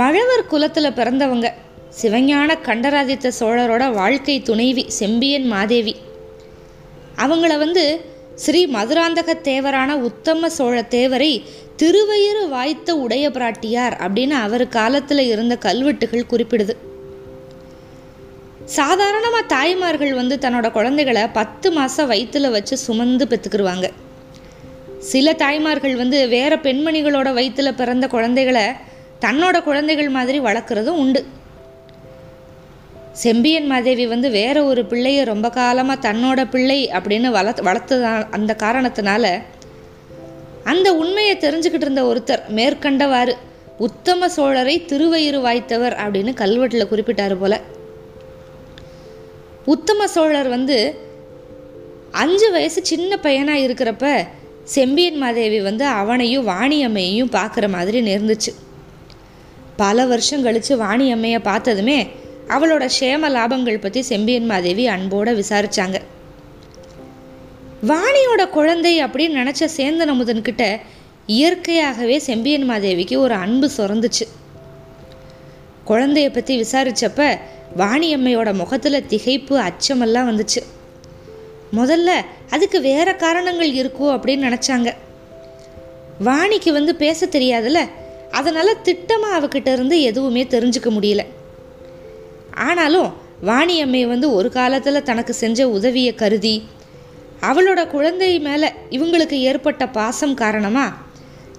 மழவர் குலத்தில் பிறந்தவங்க. சிவஞான கண்டராதித்த சோழரோட வாழ்க்கை துணைவி செம்பியன் மாதேவி. அவங்கள வந்து ஸ்ரீ மதுராந்தக தேவரான உத்தம சோழ தேவரை திருவயிறு வாய்த்த உடைய பிராட்டியார் அப்படின்னு அவர் காலத்தில் இருந்த கல்வெட்டுகள் குறிப்பிடுது. சாதாரணமாக தாய்மார்கள் வந்து தன்னோட குழந்தைகளை பத்து மாதம் வயிற்றுல வச்சு சுமந்து பெற்றுக்கிருவாங்க சில தாய்மார்கள் வந்து வேற பெண்மணிகளோட வயிற்றுல பிறந்த குழந்தைகளை தன்னோட குழந்தைகள் மாதிரி வளர்க்குறதும் உண்டு. செம்பியன் மாதேவி வந்து வேற ஒரு பிள்ளையை ரொம்ப காலமாக தன்னோட பிள்ளை அப்படின்னு வளர்த்து வளர்த்தது அந்த காரணத்தினால அந்த உண்மையை தெரிஞ்சுக்கிட்டு இருந்த ஒருத்தர் மேற்கண்டவாறு உத்தம சோழரை திருவயிறு வாய்த்தவர் அப்படின்னு கல்வெட்டில் குறிப்பிட்டார் போல. உத்தம சோழர் வந்து அஞ்சு வயசு சின்ன பையனாக இருக்கிறப்ப செம்பியன் மாதேவி வந்து அவனையும் வாணியம்மையையும் பார்க்குற மாதிரி நேர்ந்துச்சு. பல வருஷம் கழித்து வாணி அம்மையை பார்த்ததுமே அவளோட க்ஷேம லாபங்கள் பற்றி செம்பியன் மாதேவி அன்போடு விசாரித்தாங்க வாணியோட குழந்தை அப்படின்னு நினச்ச சேந்தன் அமுதன்கிட்ட இயற்கையாகவே செம்பியன் மாதேவிக்கு ஒரு அன்பு சுரந்துச்சு. குழந்தைய பற்றி விசாரித்தப்ப வாணியம்மையோட முகத்தில் திகைப்பு அச்சமெல்லாம் வந்துச்சு. முதல்ல அதுக்கு வேற காரணங்கள் இருக்கும் அப்படின்னு நினச்சாங்க. வாணிக்கு வந்து பேச தெரியாதுல்ல அதனால் திட்டமாக அவகிட்ட இருந்து எதுவுமே தெரிஞ்சுக்க முடியல. ஆனாலும் வாணியம்மை வந்து ஒரு காலத்தில் தனக்கு செஞ்ச உதவியை கருதி அவளோட குழந்தை மேலே இவங்களுக்கு ஏற்பட்ட பாசம் காரணமாக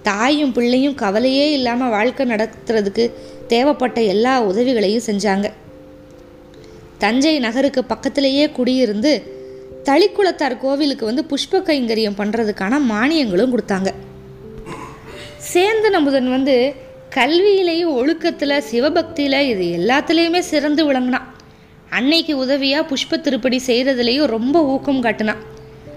தாயும் பிள்ளையும் கவலையே இல்லாமல் வாழ்க்கை நடத்துறதுக்கு தேவைப்பட்ட எல்லா உதவிகளையும் செஞ்சாங்க. தஞ்சை நகருக்கு பக்கத்திலேயே குடியிருந்து தளிக்குளத்தார் கோவிலுக்கு வந்து புஷ்ப கைங்கரியம் பண்ணுறதுக்கான மானியங்களும் கொடுத்தாங்க. சேந்தன் அமுதன் வந்து கல்வியிலையும் ஒழுக்கத்தில் சிவபக்தியில் இது எல்லாத்துலேயுமே சிறந்து விளங்கினான். அன்னைக்கு உதவியாக புஷ்ப திருப்படி செய்கிறதுலேயும் ரொம்ப ஊக்கம் காட்டினான்.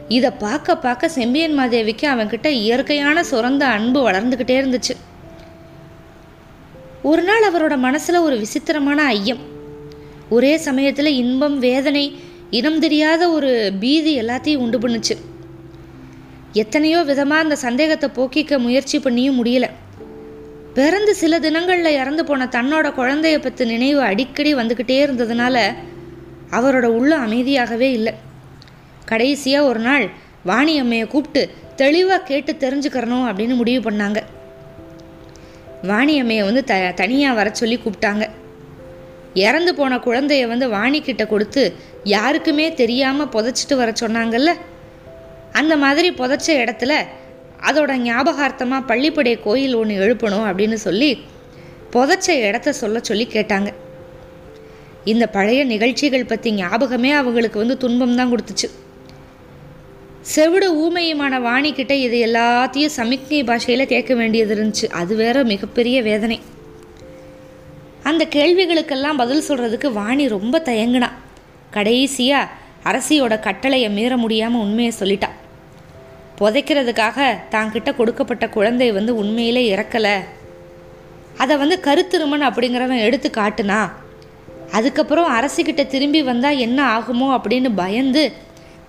இதை பார்க்க பார்க்க செம்பியன் மாதேவிக்கு அவன்கிட்ட இயற்கையான சுரந்த அன்பு வளர்ந்துக்கிட்டே இருந்துச்சு. ஒரு நாள் அவரோட மனசில் ஒரு விசித்திரமான ஐயம். ஒரே சமயத்தில் இன்பம் வேதனை இனம் தெரியாத ஒரு பீதி எல்லாத்தையும் உண்டு பண்ணுச்சு. எத்தனையோ விதமாக அந்த சந்தேகத்தை போக்கிக்க முயற்சி பண்ணியும் முடியல. பிறந்து சில தினங்களில் இறந்து போன தன்னோட குழந்தைய பற்றி நினைவு அடிக்கடி வந்துக்கிட்டே இருந்ததுனால அவரோட உள்ள அமைதியாகவே இல்லை. கடைசியாக ஒரு நாள் வாணி அம்மையை கூப்பிட்டு தெளிவாக கேட்டு தெரிஞ்சுக்கிறணும் அப்படின்னு முடிவு பண்ணாங்க. வாணி அம்மையை வந்து த தனியாக வர சொல்லி கூப்பிட்டாங்க. இறந்து போன குழந்தைய வந்து வாணிக்கிட்ட கொடுத்து யாருக்குமே தெரியாமல் புதைச்சிட்டு வர சொன்னாங்கல்ல? அந்த மாதிரி புதைச்ச இடத்துல அதோட ஞாபகார்த்தமாக பள்ளிப்படை கோயில் ஒன்று எழுப்பணும் அப்படின்னு சொல்லி புதைச்ச இடத்த சொல்ல சொல்லி கேட்டாங்க. இந்த பழைய நிகழ்ச்சிகள் பற்றி ஞாபகமே அவங்களுக்கு வந்து துன்பம் தான் கொடுத்துச்சு. செவிடு ஊமையுமான வாணிக்கிட்ட இது எல்லாத்தையும் சமிக்ஞை பாஷையில் கேட்க வேண்டியது இருந்துச்சு. அது வேற மிகப்பெரிய வேதனை. அந்த கேள்விகளுக்கெல்லாம் பதில் சொல்கிறதுக்கு வாணி ரொம்ப தயங்கினா. கடைசியாக அரசியோட கட்டளையை மீற முடியாமல் உண்மையை சொல்லிட்டா. புதைக்கிறதுக்காக தாங்கிட்ட கொடுக்கப்பட்ட குழந்தை வந்து உண்மையிலே இறக்கலை. அதை வந்து கருத்திருமன் அப்படிங்கிறவன் எடுத்து காட்டுனா அதுக்கப்புறம் அரசிக்கிட்ட திரும்பி வந்தால் என்ன ஆகுமோ அப்படின்னு பயந்து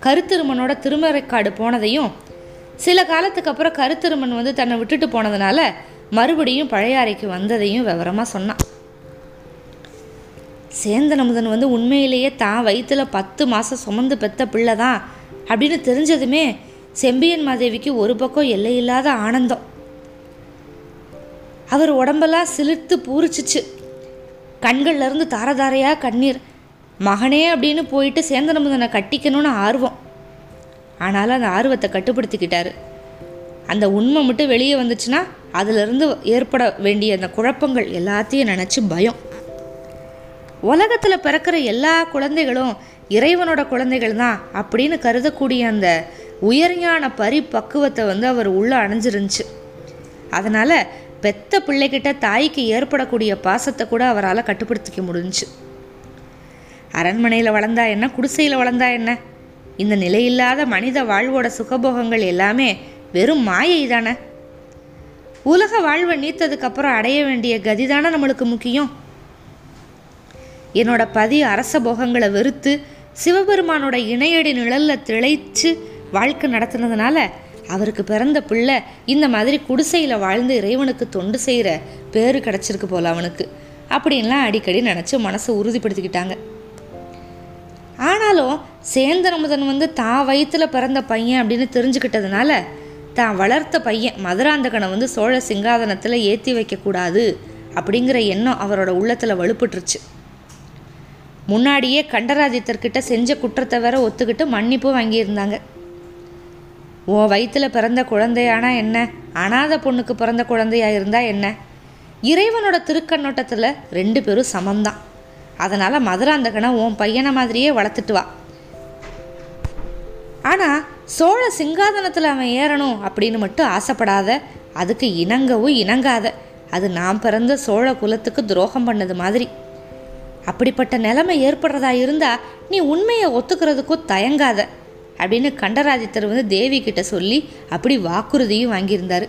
கருத்திருமனோட திருமறைக்காடு போனதையும் சில காலத்துக்கு அப்புறம் கருத்திருமன் வந்து தன்னை விட்டுட்டு போனதுனால மறுபடியும் பழைய அறைக்கு வந்ததையும் விவரமாக சொன்னான். சேந்தன் அமுதன் வந்து உண்மையிலேயே தான் வயிற்றில் பத்து மாதம் சுமந்து பெத்த பிள்ளை தான் அப்படின்னு தெரிஞ்சதுமே செம்பியன் மாதேவிக்கு ஒரு பக்கம் எல்லையில்லாத ஆனந்தம். அவர் உடம்பெல்லாம் சிலிர்த்து பூரிச்சிச்சு. கண்கள்லேருந்து தாரதாரையாக கண்ணீர். மகனே அப்படின்னு போயிட்டு சேந்தனமுதனை கட்டிக்கணும்னு ஆர்வம். ஆனாலும் அந்த ஆர்வத்தை கட்டுப்படுத்திக்கிட்டாரு. அந்த உண்மை மட்டும் வெளியே வந்துச்சுன்னா அதிலிருந்து ஏற்பட வேண்டிய அந்த குழப்பங்கள் எல்லாத்தையும் நினச்சி பயம். உலகத்தில் பிறக்கிற எல்லா குழந்தைகளும் இறைவனோட குழந்தைகள் தான் அப்படின்னு கருதக்கூடிய அந்த உயர்ஞான பரிபக்குவத்தை வந்து அவர் உள்ளே அணைஞ்சிருந்துச்சு. அதனால் பெத்த பிள்ளைகிட்ட தாய்க்கு ஏற்படக்கூடிய பாசத்தை கூட அவரால் கட்டுப்படுத்திக்க முடிஞ்சு அரண்மனையில் வளர்ந்தா என்ன குடிசையில் வளர்ந்தா என்ன? இந்த நிலையில்லாத மனித வாழ்வோட சுகபோகங்கள் எல்லாமே வெறும் மாயை தானே? உலக வாழ்வை நீத்ததுக்கப்புறம் அடைய வேண்டிய கதி தானே நம்மளுக்கு முக்கியம்? என்னோட பதி அரச போகங்களை வெறுத்து சிவபெருமானோட இணையடி நிழலில் திளைச்சு வாழ்க்கை நடத்துனதுனால அவருக்கு பிறந்த பிள்ளை இந்த மாதிரி குடிசையில் வாழ்ந்து இறைவனுக்கு தொண்டு செய்கிற பேர் கிடச்சிருக்கு போல அவனுக்கு. அப்படின்லாம் அடிக்கடி நினச்சி மனசை உறுதிப்படுத்திக்கிட்டாங்க. ஆனாலும் சேந்தரமுதன் வந்து தான் வயிற்றில் பிறந்த பையன் அப்படின்னு தெரிஞ்சுக்கிட்டதுனால தான் வளர்த்த பையன் மதுராந்தகனை வந்து சோழ சிங்காதனத்தில் ஏற்றி வைக்கக்கூடாது அப்படிங்கிற எண்ணம் அவரோட உள்ளத்தில் வலுப்பட்டுருச்சு. முன்னாடியே கண்டராதித்தர்கிட்ட செஞ்ச குற்றத்தை வேற ஒத்துக்கிட்டு மன்னிப்பு வாங்கியிருந்தாங்க. உன் வயிற்றில் பிறந்த குழந்தையானா என்ன? அனாத பொண்ணுக்கு பிறந்த குழந்தையாக இருந்தா என்ன? இறைவனோட திருக்கண்ணோட்டத்தில் ரெண்டு பேரும் சமம்தான். அதனால் மதுராந்தகனை உன் பையனை மாதிரியே வளர்த்துட்டு வா. ஆனால் சோழ சிங்காதனத்தில் அவன் ஏறணும் அப்படின்னு மட்டும் ஆசைப்படாத அதுக்கு இணங்கவும் இணங்காத. அது நாம் பிறந்த சோழ குலத்துக்கு துரோகம் பண்ணது மாதிரி. அப்படிப்பட்ட நிலைமை ஏற்படுறதா இருந்தால் நீ உண்மையை ஒத்துக்கிறதுக்கும் தயங்காத. அப்படின்னு கண்டராதித்தர் வந்து தேவி கிட்ட சொல்லி அப்படி வாக்குறுதியும் வாங்கியிருந்தார்.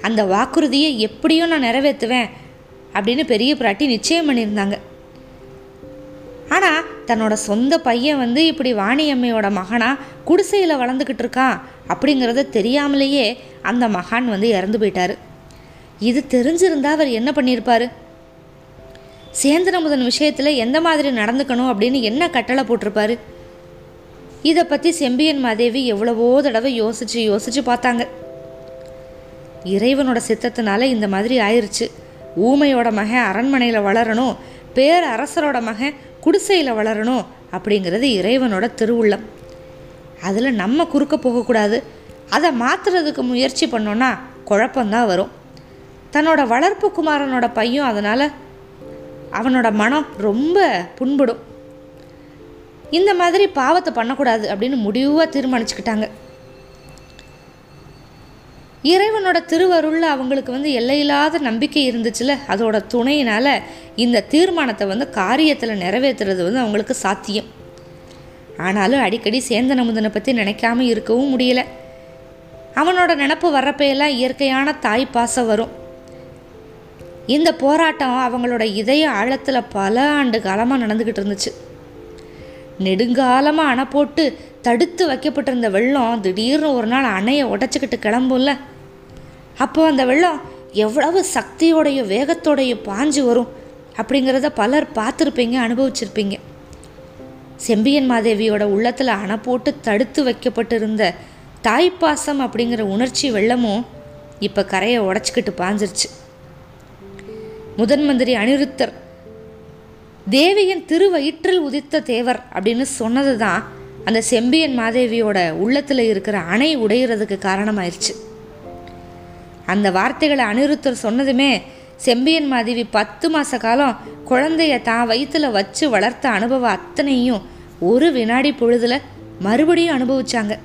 அந்த வாக்குறுதியை எப்படியும் நான் நிறைவேற்றுவேன் அப்படின்னு பெரிய பிராட்டி நிச்சயம் பண்ணியிருந்தாங்க. ஆனால் தன்னோட சொந்த பையன் வந்து இப்படி வாணியம்மையோட மகனாக குடிசையில் வளர்ந்துக்கிட்டு இருக்கான் அப்படிங்கிறத தெரியாமலேயே அந்த மகான் வந்து இறந்து போயிட்டார். இது தெரிஞ்சிருந்தா அவர் என்ன பண்ணியிருப்பார்? சேந்திரமுதன் விஷயத்தில் எந்த மாதிரி நடந்துக்கணும் அப்படின்னு என்ன கட்டளை போட்டிருப்பாரு? இதை பற்றி செம்பியன் மாதேவி எவ்வளவோ தடவை யோசிச்சு யோசிச்சு பார்த்தாங்க. இறைவனோட சித்தத்தினால இந்த மாதிரி ஆயிடுச்சு ஊமையோட மகன் அரண்மனையில் வளரணும் பேர் அரசரோட மகன் குடிசையில் வளரணும் அப்படிங்கிறது இறைவனோட திருவுள்ளம். அதில் நம்ம குறுக்க போகக்கூடாது. அதை மாற்றுறதுக்கு முயற்சி பண்ணோன்னா குழப்பந்தான் வரும். தன்னோட வளர்ப்பு குமாரனோட பையன் அதனால் அவனோட மனம் ரொம்ப புண்படும். இந்த மாதிரி பாவத்தை பண்ணக்கூடாது அப்படின்னு முடிவாக தீர்மானிச்சுக்கிட்டாங்க. இறைவனோட திருவருளில் அவங்களுக்கு வந்து எல்லையில்லாத நம்பிக்கை இருந்துச்சுல அதோட துணையினால் இந்த தீர்மானத்தை வந்து காரியத்தில் நிறைவேற்றுறது வந்து அவங்களுக்கு சாத்தியம். ஆனாலும் அடிக்கடி சேந்தன் அமுதனை பற்றி நினைக்காம இருக்கவும் முடியல. அவனோட நினப்பு வர்றப்பையெல்லாம் இயற்கையான தாய் பாசம் வரும். இந்த போராட்டம் அவங்களோட இதய ஆழத்தில் பல ஆண்டு காலமாக நடந்துக்கிட்டு இருந்துச்சு. நெடுங்காலமாக அணை போட்டு தடுத்து வைக்கப்பட்டிருந்த வெள்ளம் திடீர்னு ஒரு நாள் அணையை உடச்சிக்கிட்டு கிளம்பும்ல. அப்போ அந்த வெள்ளம் எவ்வளவு சக்தியோடைய வேகத்தோடைய பாஞ்சு வரும் அப்படிங்கிறத பலர் பார்த்துருப்பீங்க அனுபவிச்சிருப்பீங்க. செம்பியன் மாதேவியோட உள்ளத்தில் அணை போட்டு தடுத்து வைக்கப்பட்டிருந்த தாய்ப்பாசம் அப்படிங்கிற உணர்ச்சி வெள்ளமும் இப்போ கரையை உடச்சிக்கிட்டு பாஞ்சிருச்சு. முதன் மந்திரி அனிருத்தர் தேவியின் திருவயிற்றில் உதித்த தேவர் அப்படின்னு சொன்னது தான் அந்த செம்பியன் மாதேவியோட உள்ளத்தில் இருக்கிற அணை உடையிறதுக்கு காரணமாயிருச்சு. அந்த வார்த்தைகளை அனிருத்தர் சொன்னதுமே செம்பியன் மாதேவி பத்து மாத காலம் குழந்தைய தான் வயிற்றில் வச்சு வளர்த்த அனுபவம் அத்தனையும் ஒரு வினாடி பொழுதில் மறுபடியும் அனுபவிச்சாங்க.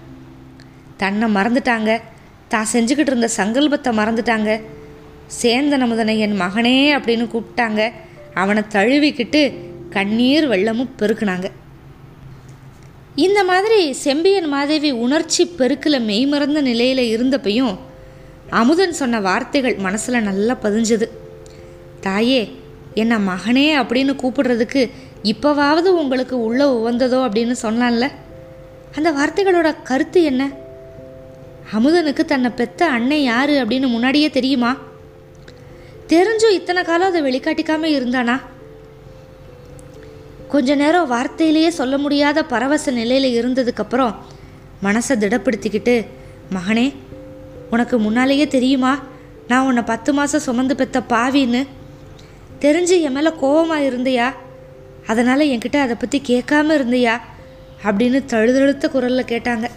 தன்னை மறந்துட்டாங்க. தான் செஞ்சுக்கிட்டு இருந்த சங்கல்பத்தை மறந்துட்டாங்க. சேந்தன் அமுதனை என் மகனே அப்படின்னு கூப்பிட்டாங்க. அவனை தழுவிக்கிட்டு கண்ணீர் வெள்ளமும் பெருக்குனாங்க. இந்த மாதிரி செம்பியன் மாதேவி உணர்ச்சி பெருக்கில் மெய்மறந்த நிலையில் இருந்தப்பையும் அமுதன் சொன்ன வார்த்தைகள் மனசில் நல்லா பதிஞ்சது. தாயே என்ன மகனே அப்படின்னு கூப்பிடுறதுக்கு இப்போவாவது உங்களுக்கு உள்ள உவந்ததோ அப்படின்னு சொன்னான்ல. அந்த வார்த்தைகளோட கருத்து என்ன? அமுதனுக்கு தன்னை பெத்த அண்ணன் யாரு அப்படின்னு முன்னாடியே தெரியுமா? தெரிஞ்சும் இத்தனை காலம் அதை வெளிக்காட்டிக்காம இருந்தானா? கொஞ்ச நேரம் வார்த்தையிலேயே சொல்ல முடியாத பரவச நிலையில் இருந்ததுக்கப்புறம் மனசை திடப்படுத்திக்கிட்டு மகனே உனக்கு முன்னாலேயே தெரியுமா? நான் உன்னை பத்து மாதம் சுமந்து பெத்த பாவின்னு. தெரிஞ்சு என் மேலே கோவமாக இருந்தியா? அதனால் என்கிட்ட அதை பற்றி கேட்காம இருந்தியா? அப்படின்னு தழுதழுத்த குரலில் கேட்டாங்க.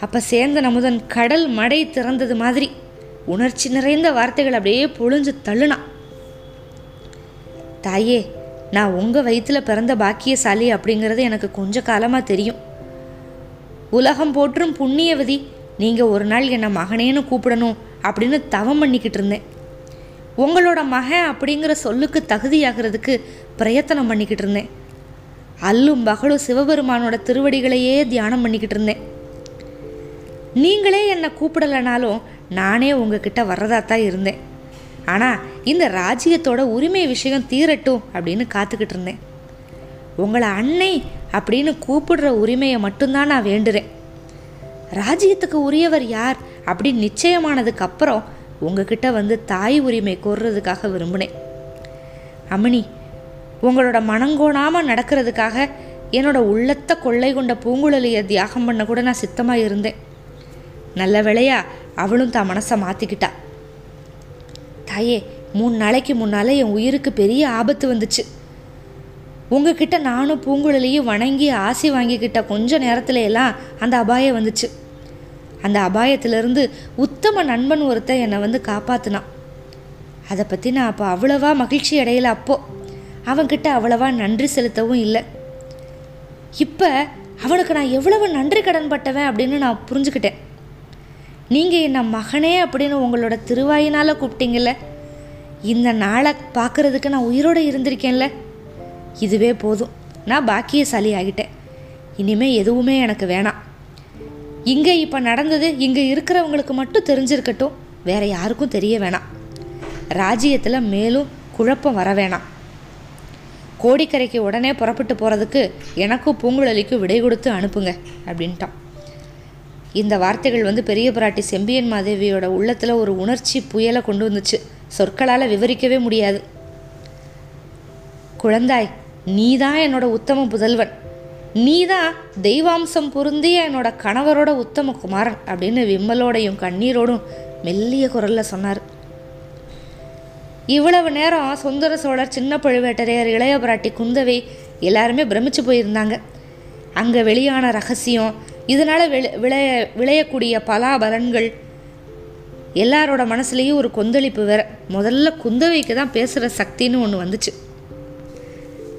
அப்போ சேர்ந்த நமுதன் கடல் மடை திறந்தது மாதிரி உணர்ச்சி நிறைந்த வார்த்தைகள் அப்படியே பொழிஞ்சு தள்ளுனான். தாயே நான் உங்கள் வயிற்றில் பிறந்த பாக்கியசாலி அப்படிங்கிறது எனக்கு கொஞ்ச காலமாக தெரியும். உலகம் போற்றும் புண்ணியவதி நீங்கள் ஒரு நாள் என்னை மகனேன்னு கூப்பிடணும் அப்படின்னு தவம் பண்ணிக்கிட்டு இருந்தேன். உங்களோட மகன் அப்படிங்கிற சொல்லுக்கு தகுதியாகிறதுக்கு பிரயத்தனம் பண்ணிக்கிட்டு இருந்தேன். அல்லும் பகலும் சிவபெருமானோட திருவடிகளையே தியானம் பண்ணிக்கிட்டு இருந்தேன். நீங்களே என்னை கூப்பிடலைனாலும் நானே உங்ககிட்ட வர்றதா தான் இருந்தேன். ஆனால் இந்த ராஜ்யத்தோட உரிமை விஷயம் தீரட்டும் அப்படின்னு காத்துக்கிட்டு இருந்தேன். உங்களை அன்னை அப்படின்னு கூப்பிடுற உரிமையை மட்டும்தான் நான் வேண்டுறேன். ராஜ்யத்துக்கு உரியவர் யார் அப்படின்னு நிச்சயமானதுக்கு அப்புறம் உங்ககிட்ட வந்து தாய் உரிமை கோர்றதுக்காக விரும்பினேன். அமினி உங்களோட மனங்கோணாமல் நடக்கிறதுக்காக என்னோட உள்ளத்தை கொள்ளை கொண்ட பூங்குழலியை தியாகம் பண்ண கூட நான் சித்தமாக இருந்தேன். நல்ல வேளையா அவளும் தான் மனசை மாற்றிக்கிட்டா தாயே மூணு நாளைக்கு முன்னால் என் உயிருக்கு பெரிய ஆபத்து வந்துச்சு. உங்ககிட்ட நானும் பூங்குழலியும் வணங்கி ஆசி வாங்கிக்கிட்ட கொஞ்ச நேரத்துல எல்லாம் அந்த அபாயம் வந்துச்சு. அந்த அபாயத்திலிருந்து உத்தம நண்பன் ஒருத்தன் என்னை வந்து காப்பாற்றினான் அதை பற்றி நான் அப்போ அவ்வளவா மகிழ்ச்சி அடையலை அப்போ. அவன்கிட்ட அவ்வளவா நன்றி செலுத்தவும் இல்லை. இப்போ அவனுக்கு நான் எவ்வளவு நன்றி கடன் பட்டவன் அப்படின்னு நான் புரிஞ்சுக்கிட்டேன். நீங்கள் என்ன மகனே அப்படின்னு உங்களோட திருவாயினால் கூப்பிட்டீங்கல்ல? இந்த நாளை பார்க்குறதுக்கு நான் உயிரோடு இருந்திருக்கேன்ல. இதுவே போதும். நான் பாக்கியசாலி ஆகிட்டேன். இனிமேல் எதுவுமே எனக்கு வேணாம். இங்கே இப்போ நடந்தது இங்கே இருக்கிறவங்களுக்கு மட்டும் தெரிஞ்சிருக்கட்டும். வேற யாருக்கும் தெரிய வேணாம். ராஜ்யத்தில் மேலும் குழப்பம் வர வேணாம். கோடிக்கரைக்கு உடனே புறப்பட்டு போகிறதுக்கு எனக்கும் பூங்குழலிக்கும் விடை கொடுத்து அனுப்புங்க அப்படின்ட்டான். இந்த வார்த்தைகள் வந்து பெரிய பிராட்டி செம்பியன் மாதேவியோட உள்ளத்தில் ஒரு உணர்ச்சி புயலை கொண்டு வந்துச்சு. சொற்களால் விவரிக்கவே முடியாது. குழந்தாய் நீதான் என்னோட உத்தம புதல்வன். நீதான் தெய்வாம்சம் பொருந்திய என்னோட கணவரோட உத்தம குமாரன் அப்படின்னு விம்மலோடையும் கண்ணீரோடும் மெல்லிய குரலில் சொன்னார். இவ்வளவு நேரம் சுந்தர சோழர் சின்ன பழுவேட்டரையர் இளைய பிராட்டி குந்தவை எல்லாருமே பிரமிச்சு போயிருந்தாங்க. அங்கே வெளியான ரகசியம் இதனால் விளை விளைய விளையக்கூடிய பலாபலன்கள் எல்லாரோட மனசுலேயும் ஒரு கொந்தளிப்பு வேற. முதல்ல குந்தவைக்கு தான் பேசுகிற சக்தின்னு ஒன்று வந்துச்சு.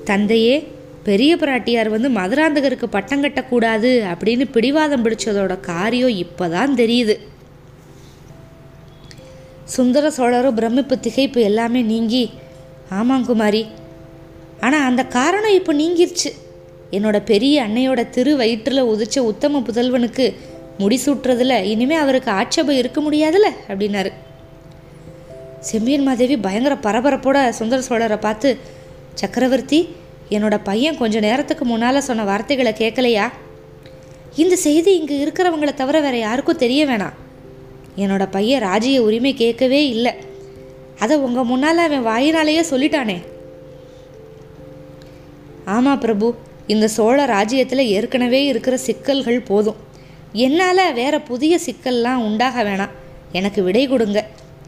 தந்தையே பெரிய பிராட்டியார் வந்து மதுராந்தகருக்கு பட்டம் கட்டக்கூடாது அப்படின்னு பிடிவாதம் பிடிச்சதோட காரியம் இப்போதான் தெரியுது. சுந்தர சோழரும் பிரமிப்பு திகைப்பு எல்லாமே நீங்கி ஆமாம் குமாரி. ஆனால் அந்த காரணம் இப்போ நீங்கிருச்சு. என்னோட பெரிய அன்னையோட திரு வயிற்றில் உதிச்ச உத்தம புதல்வனுக்கு முடிசூட்டுறதுல இனிமே அவருக்கு ஆட்சேபம் இருக்க முடியாதுல்ல அப்படின்னாரு. செம்பியன் மாதேவி பயங்கர பரபரப்போட சுந்தர சோழரை பார்த்து சக்கரவர்த்தி என்னோட பையன் கொஞ்ச நேரத்துக்கு முன்னால் சொன்ன வார்த்தைகளை கேட்கலையா இந்த செய்தி இங்கே இருக்கிறவங்கள தவிர வேற யாருக்கும் தெரிய வேணாம். என்னோட பையன் ராஜிய உரிமை கேட்கவே இல்லை. அதை உங்கள் முன்னால் அவன் வாயினாலேயே சொல்லிட்டானே. ஆமாம் பிரபு இந்த சோழ ராஜ்யத்தில் ஏற்கனவே இருக்கிற சிக்கல்கள் போதும். என்னால் வேற புதிய சிக்கல்லாம் உண்டாக வேணாம். எனக்கு விடை கொடுங்க.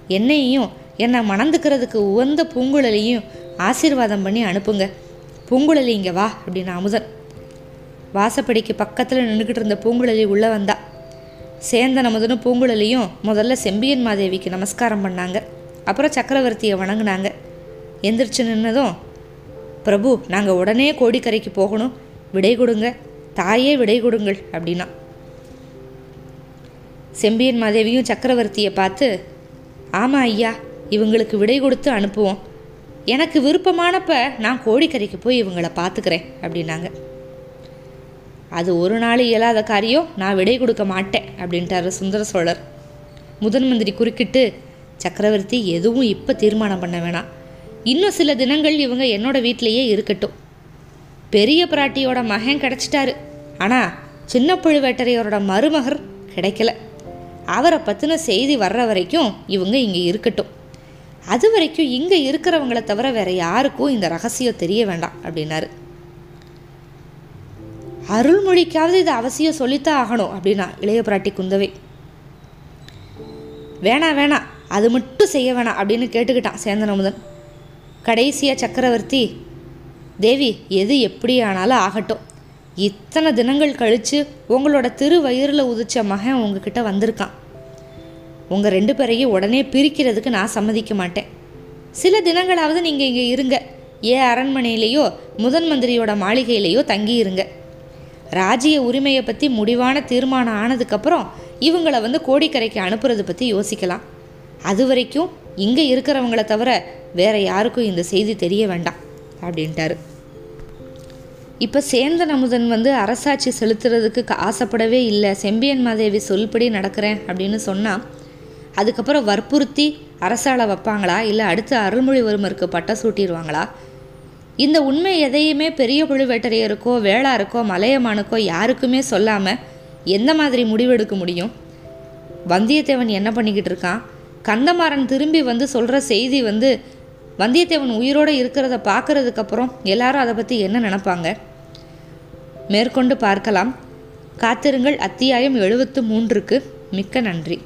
என்னையும் என்னை மணந்துக்கிறதுக்கு உகந்த பூங்குழலியும் ஆசீர்வாதம் பண்ணி அனுப்புங்க. பூங்குழலி இங்கே வா அப்படின்னு அமுதன். வாசப்படிக்கு பக்கத்தில் நின்றுக்கிட்டு இருந்த பூங்குழலி உள்ளே வந்தா. சேந்தன் அமுதனும் பூங்குழலியும் முதல்ல செம்பியன் மாதேவிக்கு நமஸ்காரம் பண்ணாங்க. அப்புறம் சக்கரவர்த்தியை வணங்கினாங்க. எந்திரிச்சு நின்னதும் பிரபு நாங்கள் உடனே கோடிக்கரைக்கு போகணும். விடை கொடுங்க. தாயே விடை கொடுங்கள் அப்படின்னா. செம்பியன் மாதேவியும் சக்கரவர்த்தியை பார்த்து ஆமாம் ஐயா இவங்களுக்கு விடை கொடுத்து அனுப்புவோம். எனக்கு விருப்பமானப்ப நான் கோடிக்கரைக்கு போய் இவங்களை பார்த்துக்கிறேன் அப்படின்னாங்க. அது ஒரு நாள் இயலாத காரியம். நான் விடை கொடுக்க மாட்டேன் அப்படின்ட்டாரு சுந்தர சோழர். முதன் மந்திரி குறுக்கிட்டு சக்கரவர்த்தி எதுவும் இப்போ தீர்மானம் பண்ண வேணாம். இன்னும் சில தினங்கள் இவங்க என்னோட வீட்டிலேயே இருக்கட்டும். பெரிய பிராட்டியோட மகன் கிடச்சிட்டாரு. ஆனால் சின்ன பழுவேட்டரையரோட மருமகர் கிடைக்கல. அவரை பற்றின செய்தி வர்ற வரைக்கும் இவங்க இங்கே இருக்கட்டும். அது வரைக்கும் இங்கே இருக்கிறவங்கள தவிர வேற யாருக்கும் இந்த ரகசியம் தெரிய வேண்டாம் அப்படின்னாரு. அருள்மொழிக்காவது இது அவசியம் சொல்லித்தான் ஆகணும் அப்படின்னா இளைய பிராட்டி குந்தவை. வேணாம் வேணாம் அது மட்டும் செய்ய வேணாம் அப்படின்னு கேட்டுக்கிட்டான் சேந்தனமுதன் கடைசியாக சக்கரவர்த்தி தேவி எது எப்படி ஆனாலும் ஆகட்டும். இத்தனை தினங்கள் கழித்து உங்களோட திரு வயிறில் உதிச்ச மகன் உங்ககிட்ட வந்திருக்கான். உங்கள் ரெண்டு பேரையும் உடனே பிரிக்கிறதுக்கு நான் சம்மதிக்க மாட்டேன். சில தினங்களாவது நீங்கள் இங்கே இருங்க. ஏ அரண்மனையிலேயோ முதன் மந்திரியோட மாளிகையிலேயோ தங்கி இருங்க. ராஜ்ய உரிமையை பற்றி முடிவான தீர்மானம் ஆனதுக்கப்புறம் இவங்களை வந்து கோடிக்கரைக்கு அனுப்புறது பற்றி யோசிக்கலாம். அது வரைக்கும் இங்கே இருக்கிறவங்கள தவிர வேற யாருக்கும் இந்த செய்தி தெரிய வேண்டாம் அப்படின்ட்டாரு. இப்போ சேந்தன் அமுதன் வந்து அரசாட்சி செலுத்துறதுக்கு ஆசைப்படவே இல்லை. செம்பியன் மாதேவி சொல்படி நடக்கிறேன் அப்படின்னு சொன்னால் அதுக்கப்புறம் வற்புறுத்தி அரசாள வைப்பாங்களா? இல்லை அடுத்து அருள்மொழிவர்மருக்கு பட்டம் சூட்டிடுவாங்களா இந்த உண்மை எதையுமே பெரிய புழுவேட்டரையருக்கோ வேளாருக்கோ மலையமானுக்கோ யாருக்குமே சொல்லாமல் எந்த மாதிரி முடிவெடுக்க முடியும்? வந்தியத்தேவன் என்ன பண்ணிக்கிட்டு இருக்கான்? கந்தமாறன் திரும்பி வந்து சொல்கிற செய்தி வந்து வந்தியத்தேவன் உயிரோடு இருக்கிறத பார்க்கறதுக்கப்புறம் எல்லாரும் அதை பற்றி என்ன நினப்பாங்க? மேற்கொண்டு பார்க்கலாம். காத்திருங்கள். அத்தியாயம் எழுபத்து மூன்றுக்கு மிக்க நன்றி.